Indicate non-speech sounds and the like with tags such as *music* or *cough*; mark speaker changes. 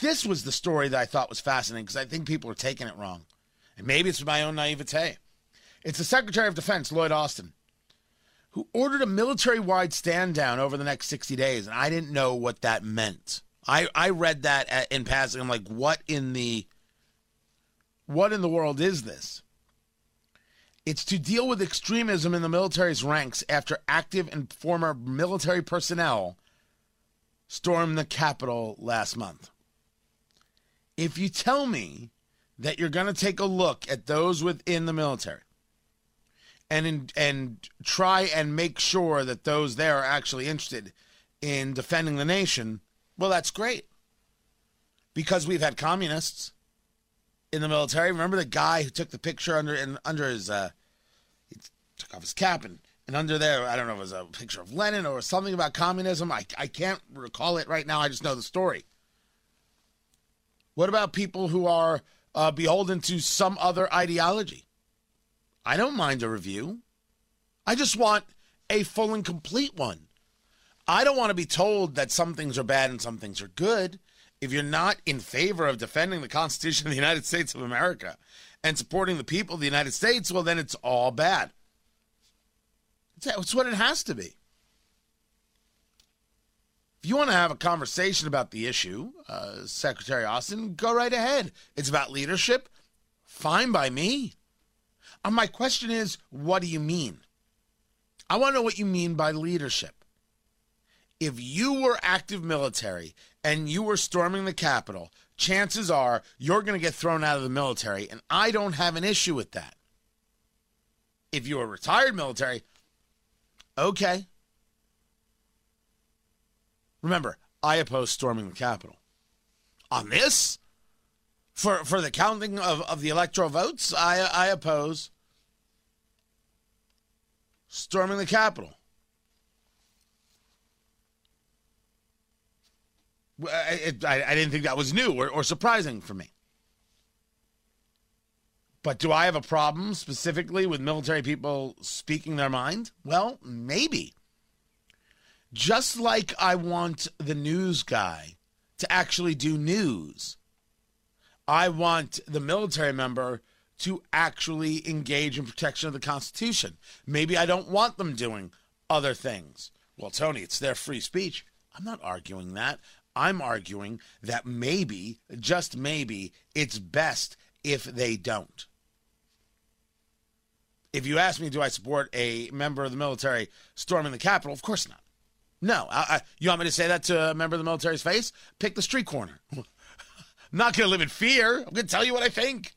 Speaker 1: This was the story that I thought was fascinating because I think people are taking it wrong. And maybe it's my own naivete. It's the Secretary of Defense, Lloyd Austin, who ordered a military wide stand down over the next 60 days. And I didn't know what that meant. I, I read that in passing. I'm like, what in the what in the world is this? It's to deal with extremism in the military's ranks after active and former military personnel stormed the Capitol last month. If you tell me that you're going to take a look at those within the military and in, and try and make sure that those there are actually interested in defending the nation, well, that's great. Because we've had communists in the military. Remember the guy who took the picture under in, under his uh, he took off his cap and, and under there, I don't know if it was a picture of Lenin or something about communism. I I can't recall it right now. I just know the story. What about people who are uh, beholden to some other ideology? I don't mind a review. I just want a full and complete one. I don't want to be told that some things are bad and some things are good if you're not in favor of defending the Constitution of the United States of America and supporting the people of the United States, well, then it's all bad. It's what it has to be. If you want to have a conversation about the issue, uh, Secretary Austin, go right ahead. It's about leadership. Fine by me. Uh, my question is, what do you mean? I want to know what you mean by leadership. If you were active military and you were storming the Capitol, chances are you're going to get thrown out of the military, and I don't have an issue with that. If you were retired military, okay. Remember, I oppose storming the Capitol. On this, for for the counting of, of the electoral votes, I I oppose storming the Capitol. I, I, I didn't think that was new or, or surprising for me. But do I have a problem specifically with military people speaking their mind? Well, maybe. Just like I want the news guy to actually do news, I want the military member to actually engage in protection of the Constitution. Maybe I don't want them doing other things. Well, Tony, it's their free speech. I'm not arguing that. I'm arguing that maybe, just maybe, it's best if they don't. If you ask me, do I support a member of the military storming the Capitol? Of course not. No. I, I, you want me to say that to a member of the military's face? Pick the street corner. I'm *laughs* not going to live in fear. I'm going to tell you what I think.